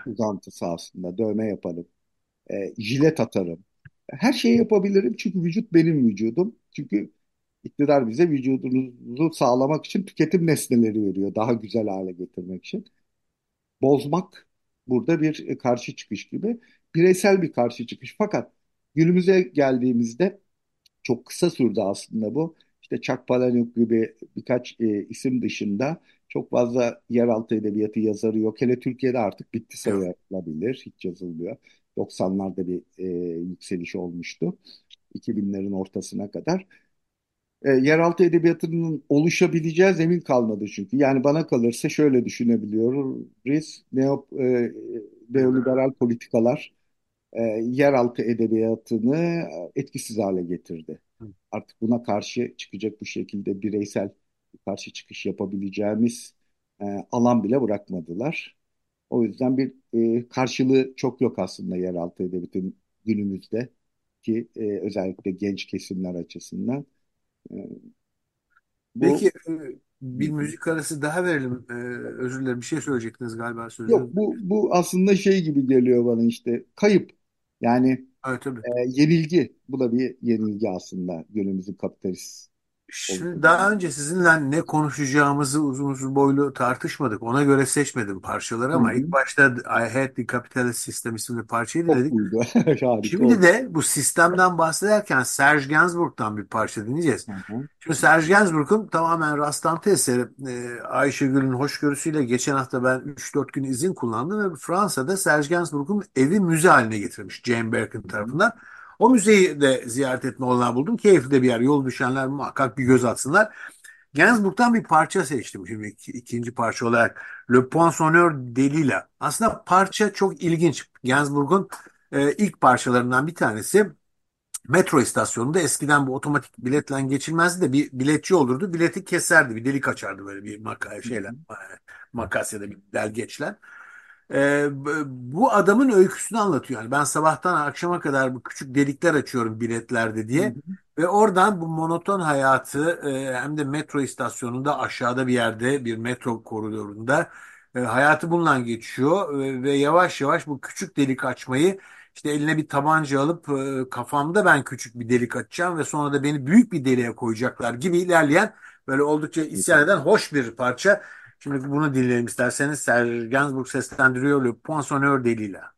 uzantısı aslında. Dövme yaparım. E, jilet atarım. Her şeyi yapabilirim çünkü vücut benim vücudum. Çünkü iktidar bize vücudunuzu sağlamak için tüketim nesneleri veriyor. Daha güzel hale getirmek için. Bozmak burada bir e, karşı çıkış gibi. Bireysel bir karşı çıkış. Fakat günümüze geldiğimizde çok kısa sürdü aslında bu. İşte Chuck Palahniuk gibi birkaç e, isim dışında çok fazla yeraltı edebiyatı yazarı yok. Hele Türkiye'de artık bitti sayılabilir. Hiç yazılmıyor. 90'larda bir e, yükseliş olmuştu. 2000'lerin ortasına kadar. E, yeraltı edebiyatının oluşabileceği zemin kalmadı çünkü. Yani bana kalırsa şöyle düşünebiliyoruz. Neo, e, neoliberal politikalar e, yeraltı edebiyatını etkisiz hale getirdi. Artık buna karşı çıkacak bu şekilde bireysel bir karşı çıkış yapabileceğimiz e, alan bile bırakmadılar. O yüzden bir e, karşılığı çok yok aslında yeraltı edebiyatın günümüzde ki e, özellikle genç kesimler açısından. E, Peki bu e, bir müzik arası daha verelim. E, özür dilerim bir şey söyleyecektiniz galiba yok sözünüzü. bu bu aslında şey gibi geliyor bana işte kayıp. Yani Evet tabii. e, yenilgi. Bu da bir yenilgi aslında günümüzün kapitalist Şimdi daha önce sizinle ne konuşacağımızı uzun uzun boylu tartışmadık. Ona göre seçmedim parçaları ama hı. ilk başta I Hate the Capitalist System isimli parçayı Çok. *laughs* Harika Şimdi oldu. de bu sistemden bahsederken Serge Gainsbourg'dan bir parça dinleyeceğiz. Hı hı. Şimdi Serge Gainsbourg'un tamamen rastlantı eseri e, Ayşegül'ün hoşgörüsüyle geçen hafta ben 3-4 gün izin kullandım ve Fransa'da Serge Gainsbourg'un evi müze haline getirmiş Jane Birkin tarafından. O müzeyi de ziyaret etme olanağı buldum. Keyifli de bir yer. Yol düşenler muhakkak bir göz atsınlar. Gainsbourg'dan bir parça seçtim şimdi ik- ikinci parça olarak. Le Poinçonneur Delila. Aslında parça çok ilginç. Gainsbourg'un e, ilk parçalarından bir tanesi. Metro istasyonunda eskiden bu otomatik biletle geçilmezdi de bir biletçi olurdu. Bileti keserdi. Bir delik açardı böyle bir maka şeyle e, makas ya da bir delgeçle. Ee, bu adamın öyküsünü anlatıyor. Yani ben sabahtan akşama kadar bu küçük delikler açıyorum biletlerde Hı diye. hı. Ve oradan bu monoton hayatı e, hem de metro istasyonunda aşağıda bir yerde bir metro koridorunda e, hayatı bununla geçiyor. E, ve yavaş yavaş bu küçük delik açmayı işte eline bir tabanca alıp e, kafamda ben küçük bir delik açacağım ve sonra da beni büyük bir deliğe koyacaklar gibi ilerleyen böyle oldukça isyan eden hoş bir parça. Şimdi bunu dinleyelim isterseniz. Serge Gainsbourg seslendiriyor Le Poinçonneur Delila.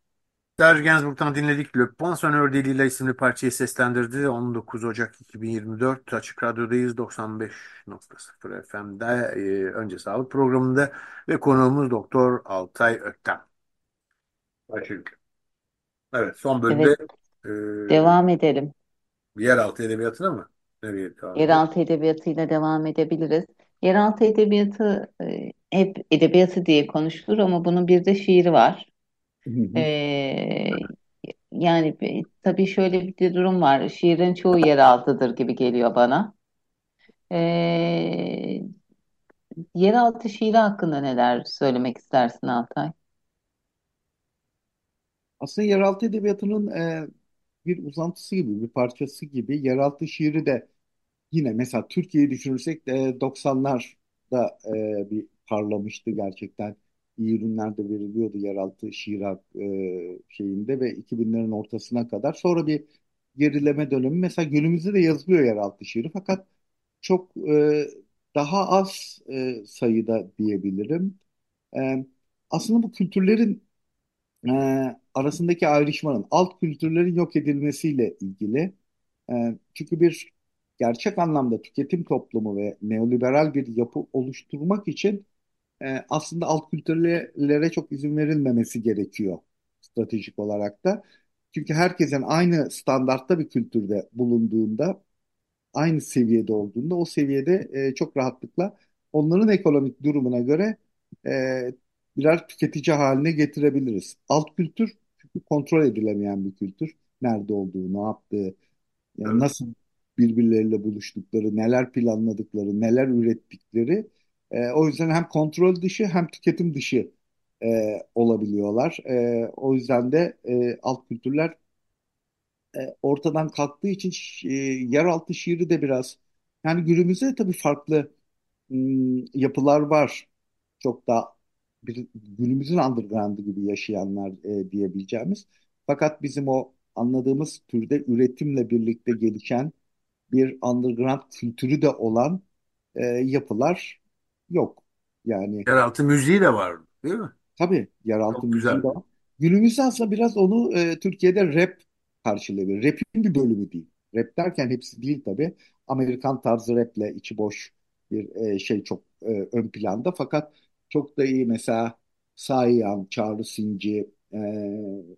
Serge Gainsbourg'dan dinledik. Le Poinçonneur de Lila isimli parçayı seslendirdi. 19 Ocak 2024 Açık Radyo'dayız 95.0 FM'de e, önce sağlık programında ve konuğumuz Doktor Altay Öktem. Başlık. Evet son bölümde Evet, e, devam edelim. yeraltı edebiyatına mı? Nereye edelim? Yeraltı edebiyatıyla devam edebiliriz. Yeraltı edebiyatı e, hep edebiyatı diye konuşulur ama bunun bir de şiiri var. Hı hı. E, yani tabii şöyle bir durum var. Şiirin çoğu yeraltıdır gibi geliyor bana. E, yeraltı şiiri hakkında neler söylemek istersin Altay? Aslında yeraltı edebiyatının e, bir uzantısı gibi, bir parçası gibi yeraltı şiiri de yine mesela Türkiye'yi düşünürsek de 90'larda e, bir parlamıştı gerçekten. İyi ürünler de veriliyordu yeraltı şiir e, şeyinde ve 2000'lerin ortasına kadar. Sonra bir gerileme dönemi. Mesela günümüzde de yazılıyor yeraltı şiiri fakat çok e, daha az e, sayıda diyebilirim. E, aslında bu kültürlerin e, arasındaki ayrışmanın, alt kültürlerin yok edilmesiyle ilgili. E, çünkü bir gerçek anlamda tüketim toplumu ve neoliberal bir yapı oluşturmak için e, aslında alt kültürlere çok izin verilmemesi gerekiyor stratejik olarak da. Çünkü herkesin aynı standartta bir kültürde bulunduğunda aynı seviyede olduğunda o seviyede e, çok rahatlıkla onların ekonomik durumuna göre e, birer tüketici haline getirebiliriz. Alt kültür çünkü kontrol edilemeyen bir kültür. Nerede olduğu, ne yaptığı, yani Evet. nasıl birbirleriyle buluştukları, neler planladıkları, neler ürettikleri. E, o yüzden hem kontrol dışı hem tüketim dışı e, olabiliyorlar. E, o yüzden de e, alt kültürler e, ortadan kalktığı için e, yeraltı şiiri de biraz yani günümüzde tabii farklı m, yapılar var. Çok da bir, günümüzün underground'ı gibi yaşayanlar e, diyebileceğimiz. Fakat bizim o anladığımız türde üretimle birlikte gelişen bir underground kültürü de olan e, yapılar yok. Yani Yeraltı müziği de var, değil mi? Tabii yeraltı Çok müziği güzel. de var. Günümüzde aslında biraz onu e, Türkiye'de rap karşılıyor. Rap'in bir bölümü değil. Rap derken hepsi değil tabii. Amerikan tarzı raple içi boş bir e, şey çok e, ön planda. Fakat çok da iyi mesela Sayan, Çağrı Sinci, e,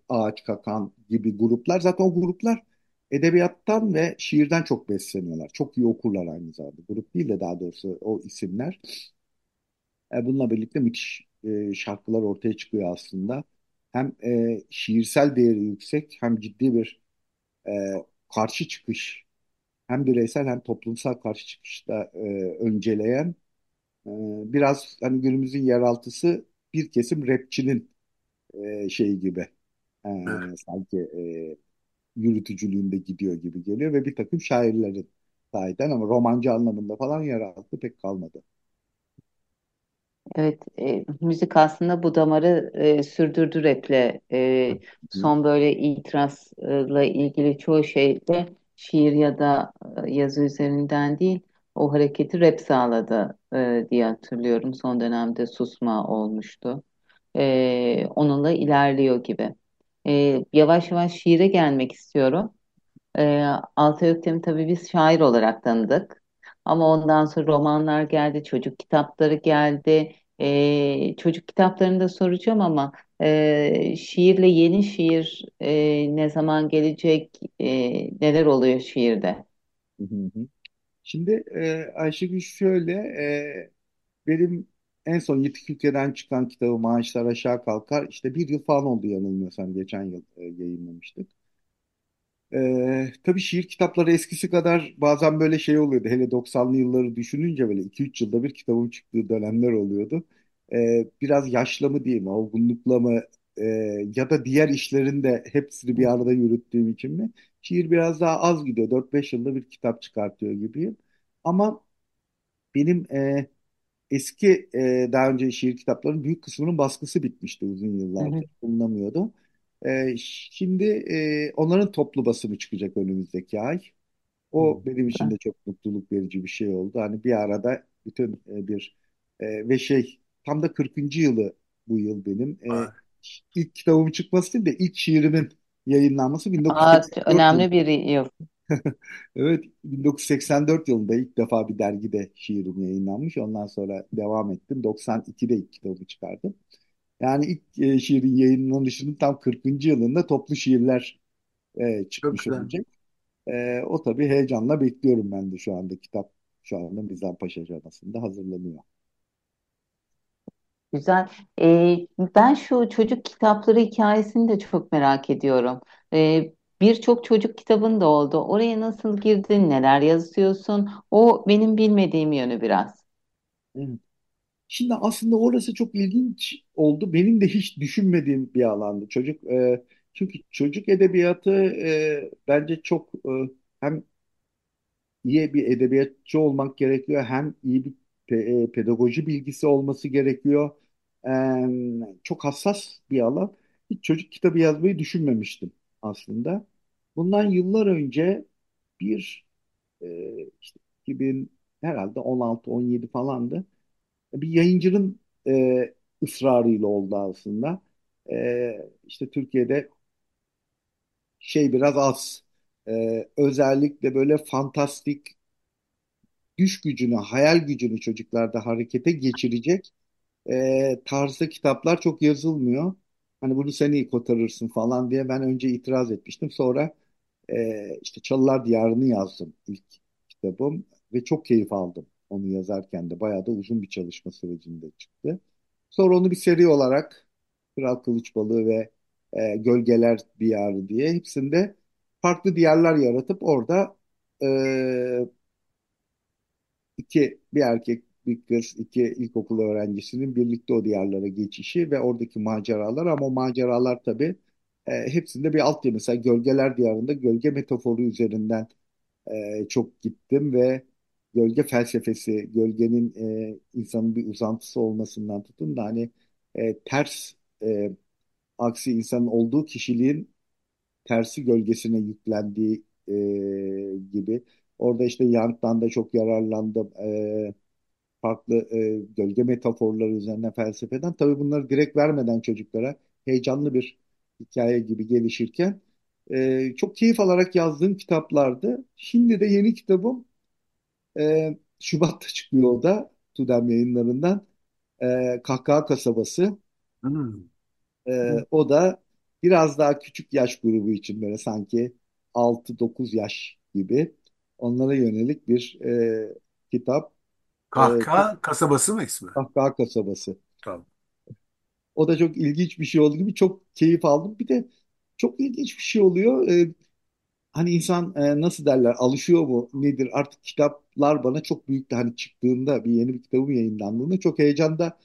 Ağaç Kakan gibi gruplar. Zaten o gruplar edebiyattan ve şiirden çok besleniyorlar. Çok iyi okurlar aynı zamanda. Grup değil de daha doğrusu o isimler. E, bununla birlikte müthiş e, şarkılar ortaya çıkıyor aslında. Hem e, şiirsel değeri yüksek hem ciddi bir e, karşı çıkış hem bireysel hem toplumsal karşı çıkışta e, önceleyen e, biraz hani günümüzün yeraltısı bir kesim rapçinin e, şeyi gibi e, sanki e, yürütücülüğünde gidiyor gibi geliyor ve bir takım şairlerin sahiden ama romancı anlamında falan yeraltı pek kalmadı. Evet, e, müzik aslında bu damarı e, sürdürdü rap'le. E, son böyle itirazla ilgili çoğu şeyde şiir ya da e, yazı üzerinden değil, o hareketi rap sağladı e, diye hatırlıyorum. Son dönemde susma olmuştu. E, onunla ilerliyor gibi. E, yavaş yavaş şiire gelmek istiyorum. E, Altay Öktem'i tabii biz şair olarak tanıdık. Ama ondan sonra romanlar geldi, çocuk kitapları geldi. E, çocuk kitaplarını da soracağım ama e, şiirle yeni şiir e, ne zaman gelecek, e, neler oluyor şiirde? Şimdi e, Ayşegül şöyle, e, benim en son Yitik Ülke'den çıkan kitabı Maaşlar Aşağı Kalkar, işte bir yıl falan oldu yanılmıyorsam geçen yıl e, yayınlamıştık. E, tabii şiir kitapları eskisi kadar bazen böyle şey oluyordu. Hele 90'lı yılları düşününce böyle 2-3 yılda bir kitabın çıktığı dönemler oluyordu. E, biraz yaşla mı diyeyim, olgunlukla mı e, ya da diğer işlerin de hepsini bir arada yürüttüğüm için mi? Şiir biraz daha az gidiyor. 4-5 yılda bir kitap çıkartıyor gibiyim. Ama benim e, eski e, daha önce şiir kitaplarının büyük kısmının baskısı bitmişti uzun Hı hı, yıllardır. Bulunamıyordu. E, şimdi e, onların toplu basımı çıkacak önümüzdeki ay. O benim için de çok mutluluk verici bir şey oldu. Hani bir arada bütün e, bir e, ve şey tam da 40. yılı bu yıl benim. E, ilk kitabımın çıkması değil de ilk şiirimin yayınlanması Aa, 1984 yılı. önemli bir yıl. *laughs* Evet, 1984 yılında ilk defa bir dergide şiirim yayınlanmış. Ondan sonra devam ettim. 92'de ilk kitabımı çıkardım. Yani ilk e, şiirin yayınlanışının tam 40. yılında toplu şiirler e, Çok çıkmış güzel. olacak. E, o tabii heyecanla bekliyorum ben de şu anda. Kitap şu anda Mizanpaşa aşamasında hazırlanıyor. Güzel. Ee, ben şu çocuk kitapları hikayesini de çok merak ediyorum. Ee, birçok çocuk kitabın da oldu. Oraya nasıl girdin? Neler yazıyorsun? O benim bilmediğim yönü biraz. Evet. Şimdi aslında orası çok ilginç oldu. Benim de hiç düşünmediğim bir alandı. Çocuk e, çünkü çocuk edebiyatı e, bence çok e, hem iyi bir edebiyatçı olmak gerekiyor hem iyi bir e, pedagoji bilgisi olması gerekiyor. E, çok hassas bir alan. Hiç çocuk kitabı yazmayı düşünmemiştim aslında. Bundan yıllar önce bir e, işte 2000 herhalde 16-17 falandı bir yayıncının e, ısrarıyla oldu aslında. E, işte Türkiye'de şey biraz az. E, özellikle böyle fantastik düş gücünü, hayal gücünü çocuklarda harekete geçirecek e, tarzda kitaplar çok yazılmıyor. Hani bunu sen iyi kotarırsın falan diye ben önce itiraz etmiştim. Sonra e, işte Çalılar Diyarı'nı yazdım ilk kitabım ve çok keyif aldım onu yazarken de. Bayağı da uzun bir çalışma sürecinde çıktı. Sonra onu bir seri olarak Kral Kılıç Balığı ve e, Gölgeler Diyarı diye hepsinde farklı diyarlar yaratıp orada e, iki bir erkek bir kız iki ilkokul öğrencisinin birlikte o diyarlara geçişi ve oradaki maceralar ama o maceralar tabii e, hepsinde bir alt mesela Gölgeler Diyarı'nda gölge metaforu üzerinden e, çok gittim ve gölge felsefesi, gölgenin e, insanın bir uzantısı olmasından tutun da hani e, ters e, aksi insanın olduğu kişiliğin tersi gölgesine yüklendiği e, gibi. Orada işte Young'dan da çok yararlandım. E, farklı e, gölge metaforları üzerine felsefeden. Tabii bunları direkt vermeden çocuklara heyecanlı bir hikaye gibi gelişirken e, çok keyif alarak yazdığım kitaplardı. Şimdi de yeni kitabım e, Şubat'ta çıkıyor o da Tudem yayınlarından. E, Kahkaha Kasabası. Hmm. E, o da biraz daha küçük yaş grubu için böyle sanki 6-9 yaş gibi onlara yönelik bir e, kitap. E, Kahkaha kasabası mı ismi? Kahkaha Kasabası. Tamam. O da çok ilginç bir şey oldu gibi çok keyif aldım. Bir de çok ilginç bir şey oluyor. E, hani insan e, nasıl derler alışıyor mu nedir artık kitaplar bana çok büyük hani çıktığında bir yeni bir kitabım yayınlandığında çok heyecanda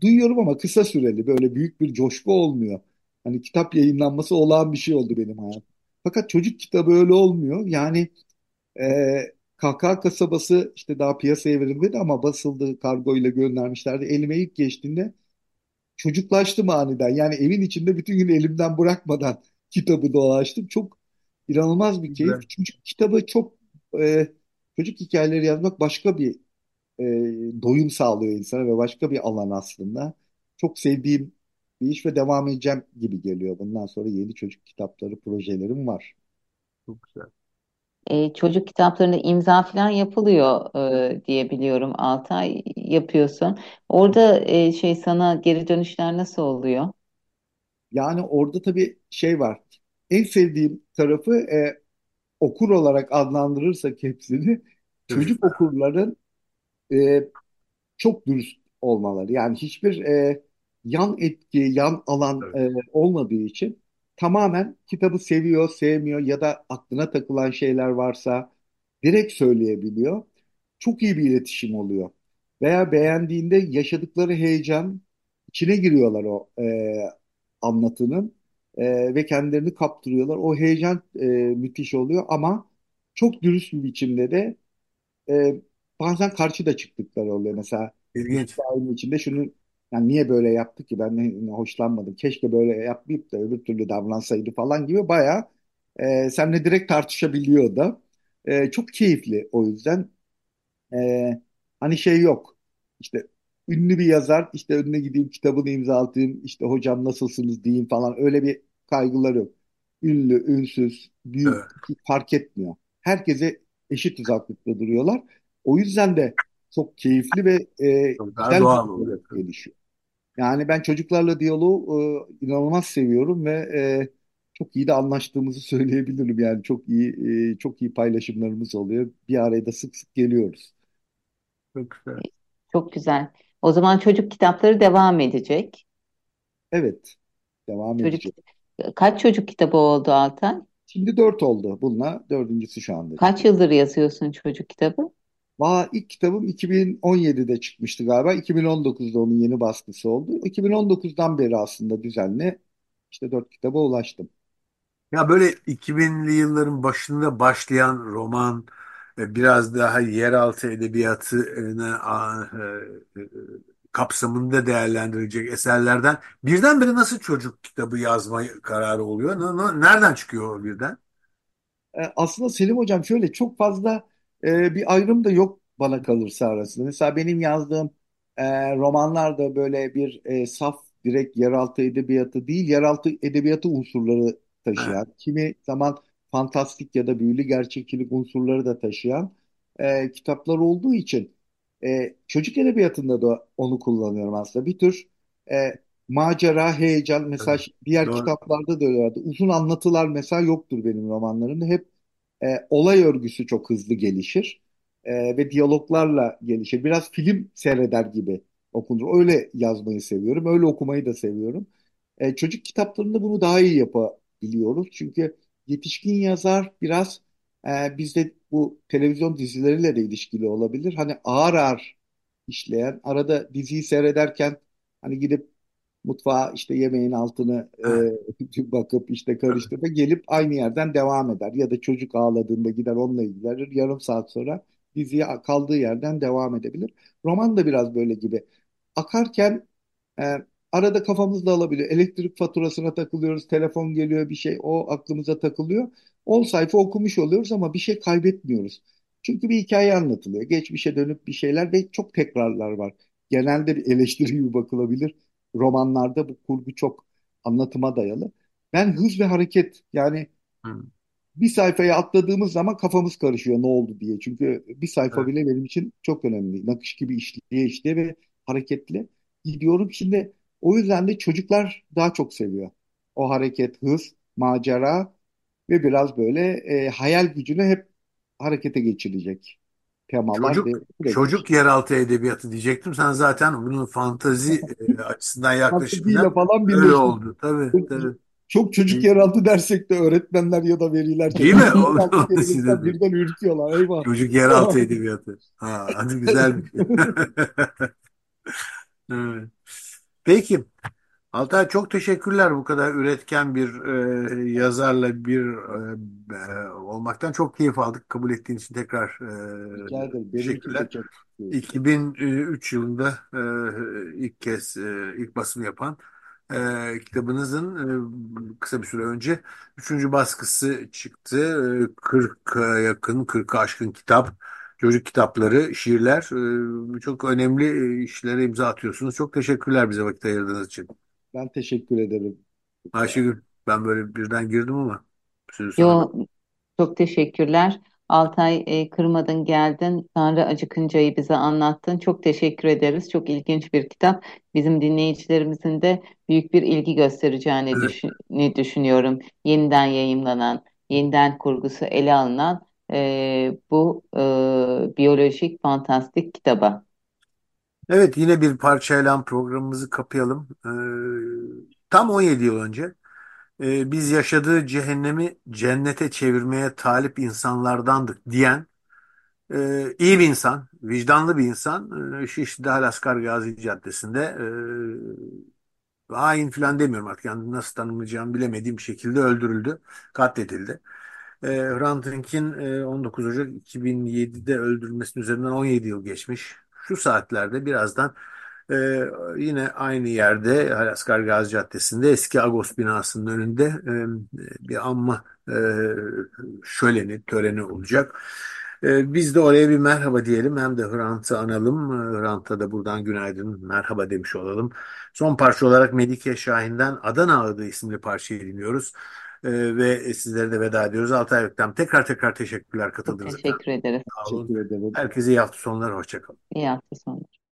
duyuyorum ama kısa süreli böyle büyük bir coşku olmuyor. Hani kitap yayınlanması olağan bir şey oldu benim hayatım. Fakat çocuk kitabı öyle olmuyor. Yani e, KK kasabası işte daha piyasaya verilmedi ama basıldı kargoyla göndermişlerdi. Elime ilk geçtiğinde çocuklaştım aniden. Yani evin içinde bütün gün elimden bırakmadan *laughs* kitabı dolaştım. Çok inanılmaz bir keyif. Güzel. Çocuk kitabı çok e, çocuk hikayeleri yazmak başka bir e, doyum sağlıyor insana ve başka bir alan aslında. Çok sevdiğim bir iş ve devam edeceğim gibi geliyor. Bundan sonra yeni çocuk kitapları projelerim var. Çok güzel. Ee, çocuk kitaplarında imza falan yapılıyor e, diye biliyorum. Altay yapıyorsun. Orada e, şey sana geri dönüşler nasıl oluyor? Yani orada tabii şey var. En sevdiğim tarafı e, okur olarak adlandırırsak hepsini çocuk okurların e, çok dürüst olmaları. Yani hiçbir e, yan etki, yan alan e, olmadığı için tamamen kitabı seviyor, sevmiyor ya da aklına takılan şeyler varsa direkt söyleyebiliyor. Çok iyi bir iletişim oluyor. Veya beğendiğinde yaşadıkları heyecan içine giriyorlar o e, anlatının e, ve kendilerini kaptırıyorlar. O heyecan e, müthiş oluyor ama çok dürüst bir biçimde de e, bazen karşı da çıktıkları oluyor. Mesela İlginç. hikayenin içinde şunu yani niye böyle yaptı ki ben hoşlanmadım. Keşke böyle yapmayıp da öbür türlü davransaydı falan gibi bayağı e, seninle direkt tartışabiliyor da. E, çok keyifli o yüzden. E, hani şey yok. İşte ünlü bir yazar işte önüne gideyim kitabını imzalatayım işte hocam nasılsınız diyeyim falan öyle bir kaygıları yok. Ünlü, ünsüz, büyük Evet. fark etmiyor. Herkese eşit uzaklıkta duruyorlar. O yüzden de çok keyifli ve e, Çok daha doğal bir oluyor. gelişiyor. Yani ben çocuklarla diyaloğu e, inanılmaz seviyorum ve e, çok iyi de anlaştığımızı *laughs* söyleyebilirim. Yani çok iyi e, çok iyi paylaşımlarımız oluyor. Bir araya da sık sık geliyoruz. Çok güzel. Çok güzel. O zaman çocuk kitapları devam edecek. Evet, devam Çocuk edecek. kaç çocuk kitabı oldu Altay? Şimdi dört oldu. Bununla dördüncüsü şu anda Kaç yıldır yazıyorsun çocuk kitabı? Valla ilk kitabım 2017'de çıkmıştı galiba. 2019'da onun yeni baskısı oldu. 2019'dan beri aslında düzenli işte dört kitaba ulaştım. Ya böyle 2000'li yılların başında başlayan roman e, biraz daha yeraltı edebiyatını a- e, e, kapsamında değerlendirecek eserlerden birdenbire nasıl çocuk kitabı yazma kararı oluyor? Nereden çıkıyor o birden? E, aslında Selim Hocam şöyle çok fazla e, bir ayrım da yok bana kalırsa arasında. Mesela benim yazdığım e, romanlar da böyle bir e, saf direkt yeraltı edebiyatı değil, yeraltı edebiyatı unsurları taşıyan, kimi zaman fantastik ya da büyülü gerçekçilik unsurları da taşıyan e, kitaplar olduğu için e, çocuk edebiyatında da onu kullanıyorum aslında. Bir tür e, macera, heyecan mesela evet. diğer Doğru. kitaplarda da öyle vardı. Uzun anlatılar mesela yoktur benim romanlarımda. Hep e, olay örgüsü çok hızlı gelişir E, ve diyaloglarla gelişir. Biraz film seyreder gibi okunur. Öyle yazmayı seviyorum, öyle okumayı da seviyorum. E, çocuk kitaplarında bunu daha iyi yapabiliyoruz. Çünkü yetişkin yazar biraz e, bizde bu televizyon dizileriyle de ilişkili olabilir. Hani ağır ağır işleyen, arada diziyi seyrederken hani gidip mutfağa işte yemeğin altını e, *laughs* bakıp işte karıştırıp gelip aynı yerden devam eder. Ya da çocuk ağladığında gider onunla ilgilenir. Yarım saat sonra diziye kaldığı yerden devam edebilir. Roman da biraz böyle gibi. Akarken e, arada kafamızda alabiliyor. Elektrik faturasına takılıyoruz, telefon geliyor bir şey o aklımıza takılıyor. 10 sayfa okumuş oluyoruz ama bir şey kaybetmiyoruz. Çünkü bir hikaye anlatılıyor. Geçmişe dönüp bir şeyler ve çok tekrarlar var. Genelde bir eleştiri gibi bakılabilir. Romanlarda bu kurgu çok anlatıma dayalı. Ben hız ve hareket yani Hı, bir sayfaya atladığımız zaman kafamız karışıyor ne oldu diye. Çünkü bir sayfa bile benim için çok önemli. Nakış gibi işleye işleye ve hareketli gidiyorum. Şimdi o yüzden de çocuklar daha çok seviyor. O hareket, hız, macera ve biraz böyle e, hayal gücünü hep harekete geçirecek temalar ve Çocuk süreçler. çocuk yeraltı edebiyatı diyecektim. Sen zaten bunun fantazi *laughs* e, açısından yaklaşımda falan öyle oldu. Tabii, tabii. Çok çocuk yeraltı dersek de öğretmenler ya da veliler Değil mi? Dedim. birden ürküyorlar. Eyvah. Çocuk yeraltı edebiyatı. Ha, hadi güzel bir şey. *laughs* *laughs* Evet. Peki. Altay çok teşekkürler bu kadar üretken bir e, yazarla bir e, e, olmaktan çok keyif aldık. Kabul ettiğin için tekrar Rica e, ederim. Benim için teşekkürler. de çok keyifli. 2003 yılında e, ilk kez e, ilk basımı yapan e, kitabınızın e, kısa bir süre önce üçüncü baskısı çıktı. E, 40'a yakın, 40'a aşkın kitap, çocuk kitapları, şiirler. E, çok önemli e, işlere imza atıyorsunuz. Çok teşekkürler bize vakit ayırdığınız için. Ben teşekkür ederim. Çok sağ olun. Ayşegül, ben böyle birden girdim ama sözü sana. Yo, çok teşekkürler. Altay e, kırmadın geldin. Tanrı Acıkınca'yı bize anlattın. Çok teşekkür ederiz. Çok ilginç bir kitap. Bizim dinleyicilerimizin de büyük bir ilgi göstereceğini Evet. düşün, ne düşünüyorum. Yeniden yayımlanan, yeniden kurgusu ele alınan e, bu e, biyolojik fantastik kitaba. Evet, yine bir parçayla programımızı kapayalım. Ee, tam 17 yıl önce e, biz yaşadığı cehennemi cennete çevirmeye talip insanlardandık diyen e, iyi bir insan, vicdanlı bir insan e, Şişli'de Halaskar Gazi Caddesi'nde e, hain falan demiyorum artık yani nasıl tanımlayacağımı bilemediğim şekilde öldürüldü, katledildi. E, Hrant Dink'in e, 19 Ocak 2007'de öldürülmesinin üzerinden 17 yıl geçmiş. Şu saatlerde birazdan e, yine aynı yerde Halaskar Gazi Caddesi'nde eski Agos binasının önünde e, bir anma e, şöleni, töreni olacak. E, biz de oraya bir merhaba diyelim hem de Hrant'ı analım. E, Hrant'a da buradan günaydın, merhaba demiş olalım. Son parça olarak Melike Şahin'den Adana Ağıdı isimli parçayı dinliyoruz. E, ve sizlere de veda ediyoruz. Altay Öktem tekrar tekrar teşekkürler katıldığınız için. Teşekkür ederiz. Teşekkür ederim. Herkese iyi hafta sonları. Hoşçakalın. İyi hafta sonları.